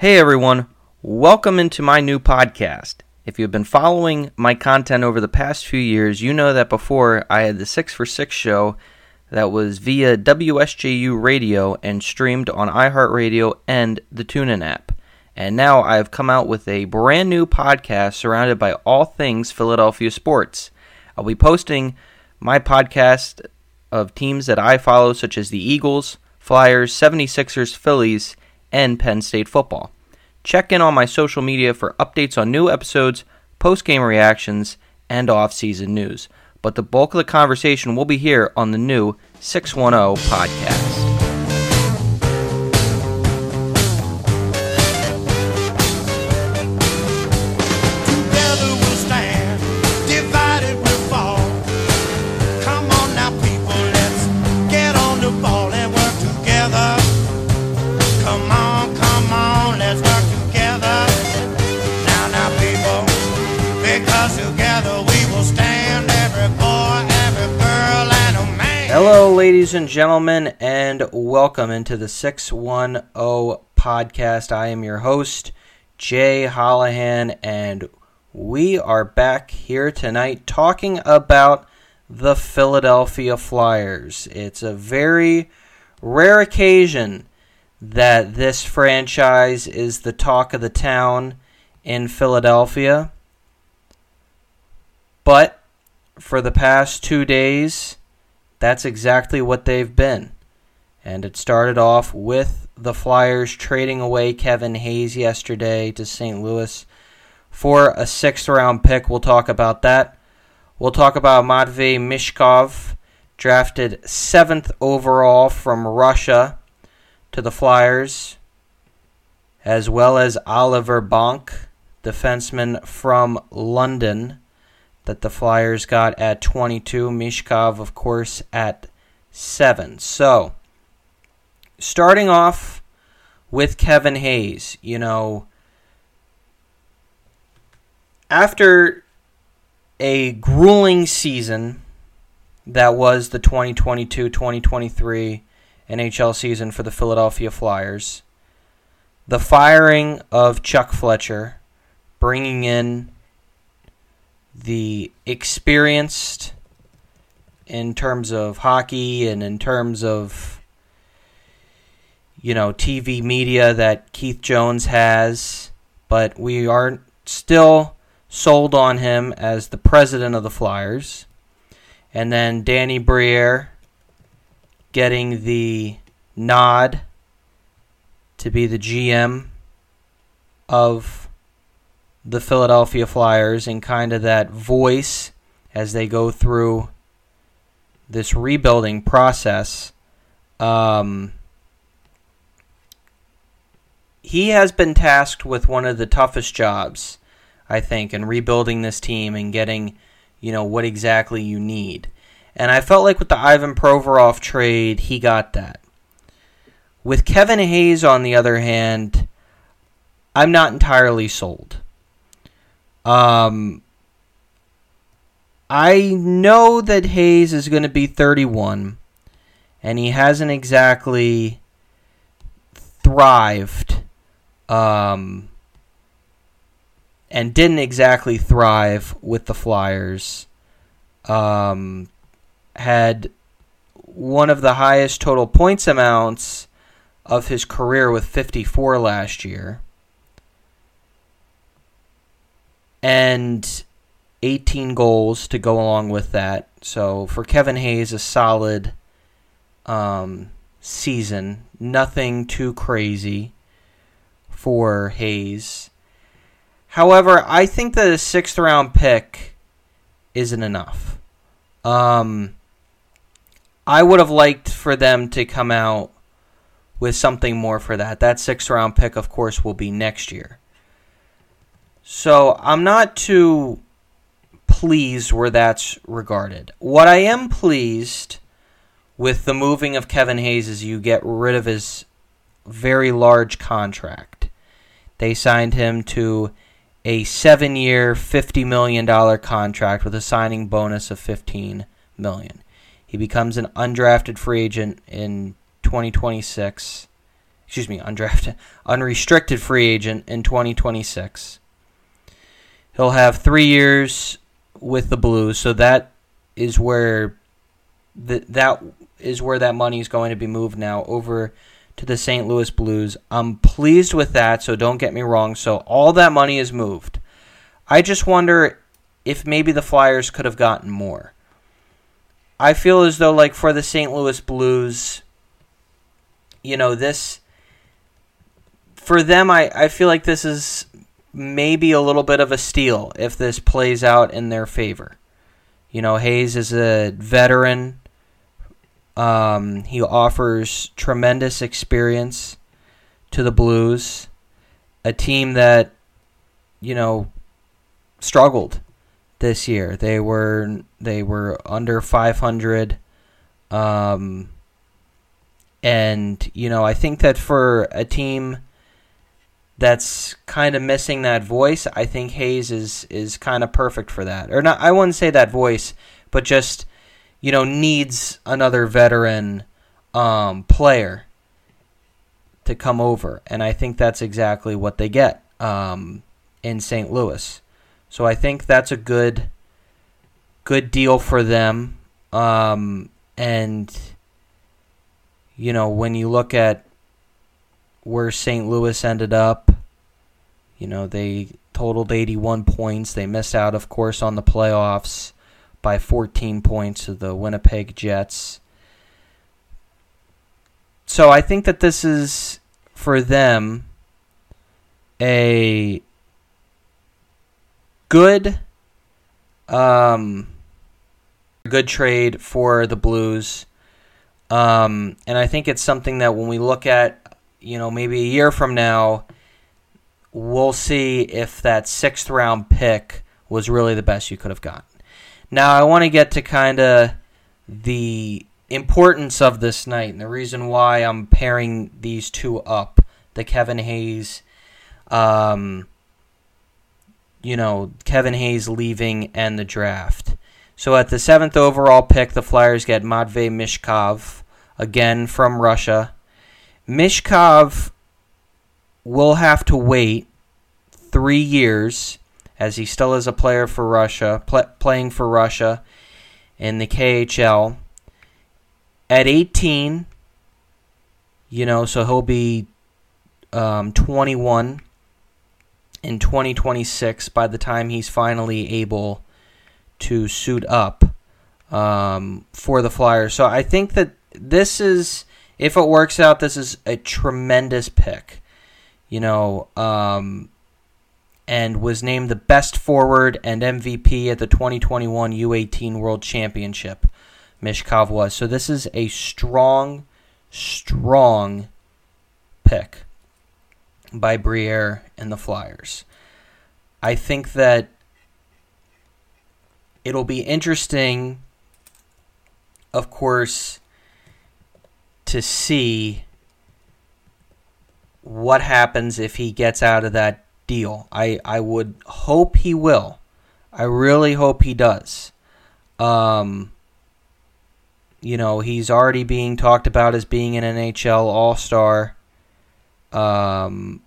Hey everyone, welcome into my new podcast. If you've been following my content over the past few years, you know that before I had the 6 for 6 show that was via WSJU radio and streamed on iHeartRadio and the TuneIn app. And now I have come out with a brand new podcast surrounded by all things Philadelphia sports. I'll be posting my podcast of teams that I follow, such as the Eagles, Flyers, 76ers, Phillies, and Penn State football. Check in on my social media for updates on new episodes, post game reactions, and off season news. But the bulk of the conversation will be here on the new 610 podcast. Hello, ladies and gentlemen, and welcome into the 610 podcast. I am your host, Jay Hollahan, and we are back here tonight talking about the Philadelphia Flyers. It's a very rare occasion that this franchise is the talk of the town in Philadelphia. But for the past two days, that's exactly what they've been. And it started off with the Flyers trading away Kevin Hayes yesterday to St. Louis for a sixth round pick. We'll talk about that. We'll talk about Matvei Michkov, drafted seventh overall from Russia to the Flyers, as well as Oliver Bonk, defenseman from London that the Flyers got at 22. Michkov, of course, at 7. So, starting off with Kevin Hayes, you know, after a grueling season that was the 2022 2023 NHL season for the Philadelphia Flyers, the firing of Chuck Fletcher, bringing in the experienced in terms of hockey and in terms of you know TV media that Keith Jones has, but we aren't still sold on him as the president of the Flyers. And then Danny Briere getting the nod to be the GM of the Philadelphia Flyers and kind of that voice as they go through this rebuilding process. Um, he has been tasked with one of the toughest jobs, I think, in rebuilding this team and getting, you know, what exactly you need. And I felt like with the Ivan Provorov trade, he got that. With Kevin Hayes, on the other hand, I'm not entirely sold. Um, I know that Hayes is going to be 31, and he hasn't exactly thrived, um, and didn't exactly thrive with the Flyers. Um, had one of the highest total points amounts of his career with 54 last year. And 18 goals to go along with that. So for Kevin Hayes, a solid um, season. Nothing too crazy for Hayes. However, I think that a sixth round pick isn't enough. Um, I would have liked for them to come out with something more for that. That sixth round pick, of course, will be next year. So I'm not too pleased where that's regarded. What I am pleased with the moving of Kevin Hayes is you get rid of his very large contract. They signed him to a seven year, $50 million contract with a signing bonus of 15 million. He becomes an undrafted free agent in 2026 excuse me, undrafted, unrestricted free agent in 2026. He'll have three years with the Blues, so that is where that is where that money is going to be moved now over to the St. Louis Blues. I'm pleased with that, so don't get me wrong. So all that money is moved. I just wonder if maybe the Flyers could have gotten more. I feel as though, like, for the St. Louis Blues, you know, this, for them, I, I feel like this is maybe a little bit of a steal if this plays out in their favor. You know, Hayes is a veteran. Um, he offers tremendous experience to the Blues, a team that, you know, struggled this year. They were they were under 500 um, and you know, I think that for a team that's kind of missing that voice, I think Hayes is is kind of perfect for that. Or not I wouldn't say that voice, but just you know, needs another veteran um, player to come over. And I think that's exactly what they get um, in St. Louis. So I think that's a good good deal for them. Um, and you know, when you look at where St. Louis ended up, you know, they totaled 81 points. They missed out, of course, on the playoffs by 14 points to the Winnipeg Jets. So I think that this is for them a good um, good trade for the Blues. Um, and I think it's something that when we look at, you know, maybe a year from now, we'll see if that sixth round pick was really the best you could have gotten. Now, I want to get to kind of the importance of this night and the reason why I'm pairing these two up the Kevin Hayes um, you know, Kevin Hayes leaving and the draft. So at the seventh overall pick, the Flyers get Matvei Michkov, again from Russia. Michkov will have to wait three years, as he still is a player for Russia, pl- playing for Russia in the KHL. At 18, you know, so he'll be um, 21 in 2026 by the time he's finally able to suit up um, for the Flyers. So I think that this is, if it works out, this is a tremendous pick. You know, um, and was named the best forward and MVP at the 2021 U18 World Championship. Michkov was. So this is a strong, strong pick by Briere and the Flyers. I think that it'll be interesting, of course, to see what happens if he gets out of that deal. I, I would hope he will. I really hope he does. Um, you know, he's already being talked about as being an NHL All Star. Um,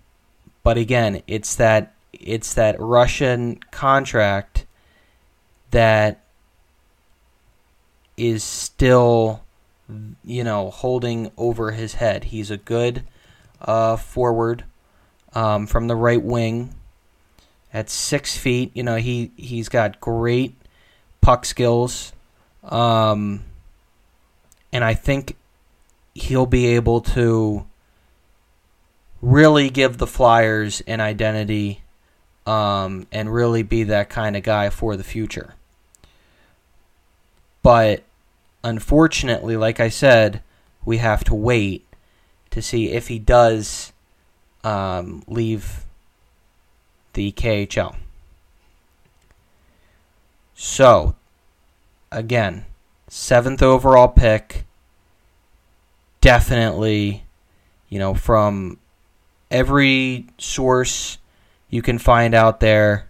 but again, it's that it's that Russian contract that is still, you know, holding over his head. He's a good uh, forward um, from the right wing at six feet. You know, he he's got great puck skills, um, and I think he'll be able to really give the Flyers an identity um, and really be that kind of guy for the future. But unfortunately, like I said, we have to wait to see if he does um, leave the KHL. So, again, seventh overall pick. Definitely, you know, from every source you can find out there,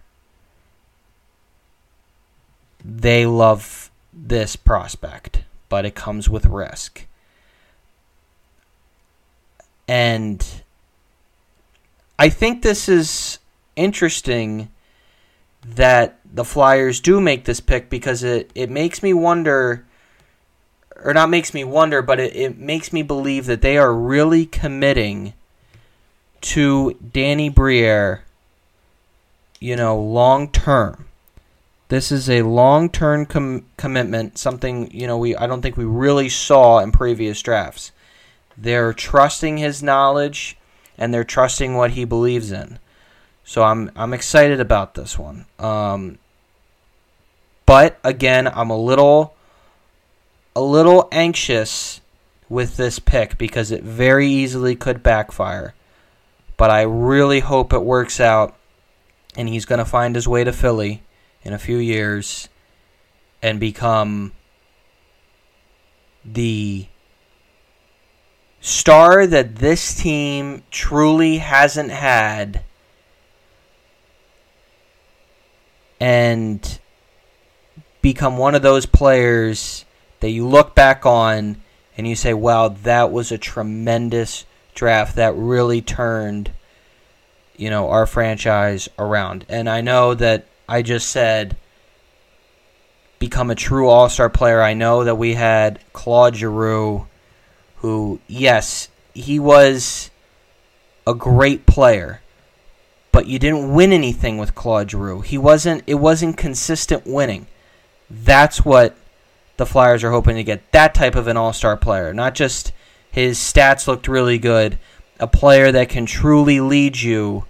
they love this prospect, but it comes with risk. And I think this is interesting that the Flyers do make this pick because it, it makes me wonder, or not makes me wonder, but it, it makes me believe that they are really committing to Danny Briere, you know, long term. This is a long-term com- commitment, something you know we I don't think we really saw in previous drafts. They're trusting his knowledge and they're trusting what he believes in. So I'm I'm excited about this one. Um, but again, I'm a little a little anxious with this pick because it very easily could backfire. But I really hope it works out and he's going to find his way to Philly in a few years and become the star that this team truly hasn't had and become one of those players that you look back on and you say, wow, that was a tremendous draft that really turned, you know, our franchise around. And I know that I just said become a true all star player. I know that we had Claude Giroux, who, yes, he was a great player, but you didn't win anything with Claude Giroux. He wasn't it wasn't consistent winning. That's what the Flyers are hoping to get. That type of an all star player. Not just his stats looked really good, a player that can truly lead you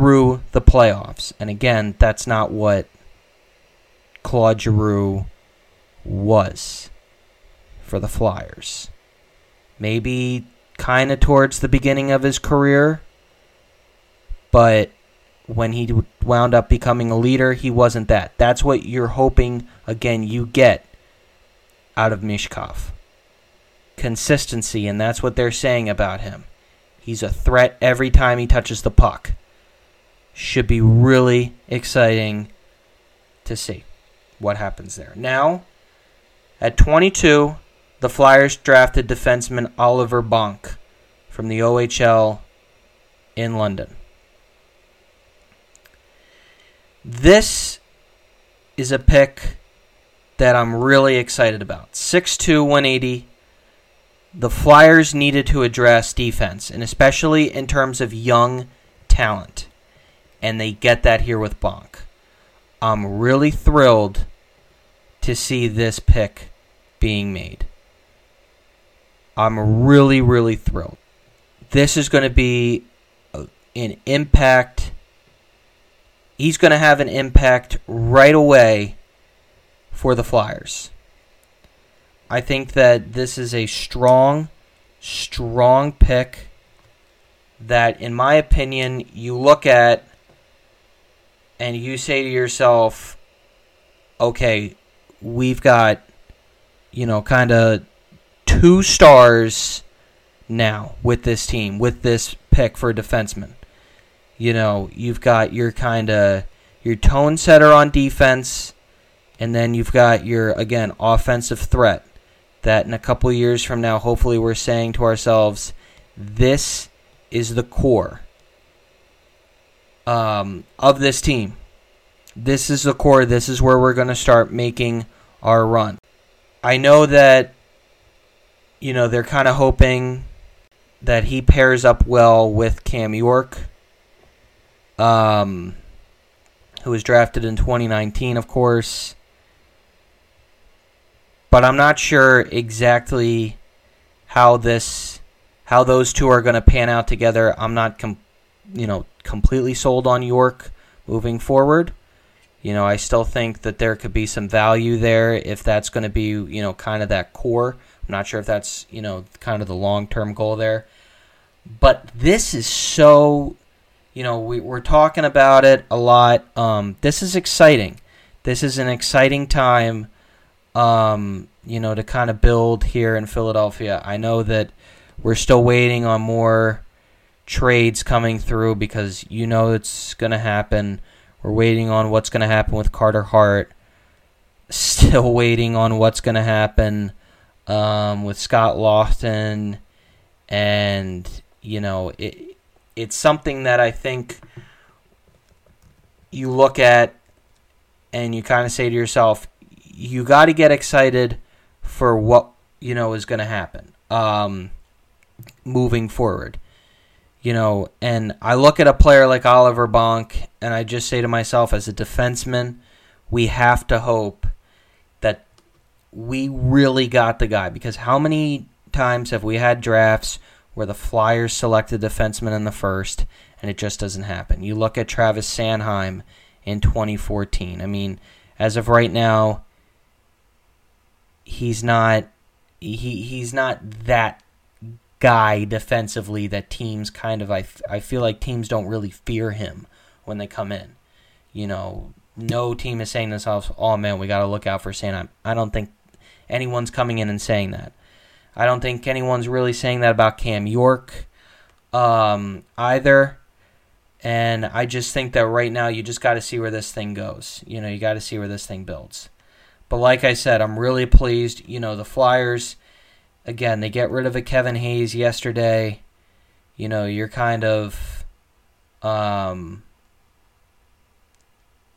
through the playoffs. And again, that's not what Claude Giroux was for the Flyers. Maybe kind of towards the beginning of his career, but when he wound up becoming a leader, he wasn't that. That's what you're hoping, again, you get out of Michkov. Consistency, and that's what they're saying about him. He's a threat every time he touches the puck should be really exciting to see what happens there. Now, at 22, the Flyers drafted defenseman Oliver Bonk from the OHL in London. This is a pick that I'm really excited about. 6'2, 180. The Flyers needed to address defense, and especially in terms of young talent and they get that here with Bonk. I'm really thrilled to see this pick being made. I'm really, really thrilled. This is going to be an impact. He's going to have an impact right away for the Flyers. I think that this is a strong, strong pick that, in my opinion, you look at and you say to yourself, okay, we've got, you know, kind of two stars now with this team, with this pick for a defenseman. You know, you've got your kind of your tone setter on defense, and then you've got your again offensive threat. That in a couple years from now, hopefully, we're saying to ourselves, this is the core um, of this team. This is the core. This is where we're going to start making our run. I know that, you know, they're kind of hoping that he pairs up well with Cam York, um, who was drafted in 2019, of course. But I'm not sure exactly how this, how those two are going to pan out together. I'm not, com- you know, completely sold on York moving forward. You know, I still think that there could be some value there if that's going to be, you know, kind of that core. I'm not sure if that's, you know, kind of the long term goal there. But this is so, you know, we, we're talking about it a lot. Um, this is exciting. This is an exciting time, um, you know, to kind of build here in Philadelphia. I know that we're still waiting on more trades coming through because you know it's going to happen. We're waiting on what's going to happen with Carter Hart. Still waiting on what's going to happen um, with Scott Laughton and you know it. It's something that I think you look at and you kind of say to yourself, you got to get excited for what you know is going to happen um, moving forward. You know, and I look at a player like Oliver Bonk, and I just say to myself, as a defenseman, we have to hope that we really got the guy. Because how many times have we had drafts where the Flyers selected defenseman in the first, and it just doesn't happen? You look at Travis Sanheim in 2014. I mean, as of right now, he's not he he's not that guy defensively that teams kind of I, I feel like teams don't really fear him when they come in. You know, no team is saying themselves, "Oh man, we got to look out for Sanheim." I don't think anyone's coming in and saying that. I don't think anyone's really saying that about Cam York um, either. And I just think that right now you just got to see where this thing goes. You know, you got to see where this thing builds. But like I said, I'm really pleased. You know, the Flyers, again, they get rid of a Kevin Hayes yesterday. You know, you're kind of, um,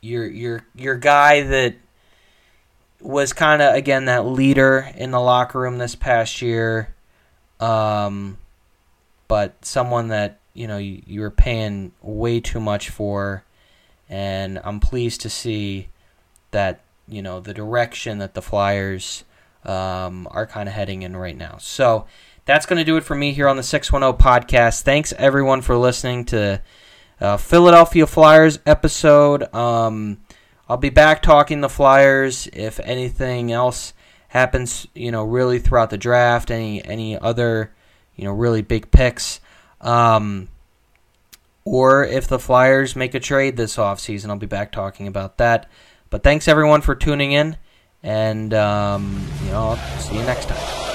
your your your guy that was kind of again that leader in the locker room this past year, um, but someone that you know you, you were paying way too much for, and I'm pleased to see that you know the direction that the Flyers um, are kind of heading in right now. So that's going to do it for me here on the 610 podcast. Thanks everyone for listening to uh, Philadelphia Flyers episode. Um, I'll be back talking the Flyers if anything else happens, you know, really throughout the draft, any any other, you know, really big picks. Um, or if the Flyers make a trade this offseason, I'll be back talking about that. But thanks everyone for tuning in, and um, you know, I'll see you next time.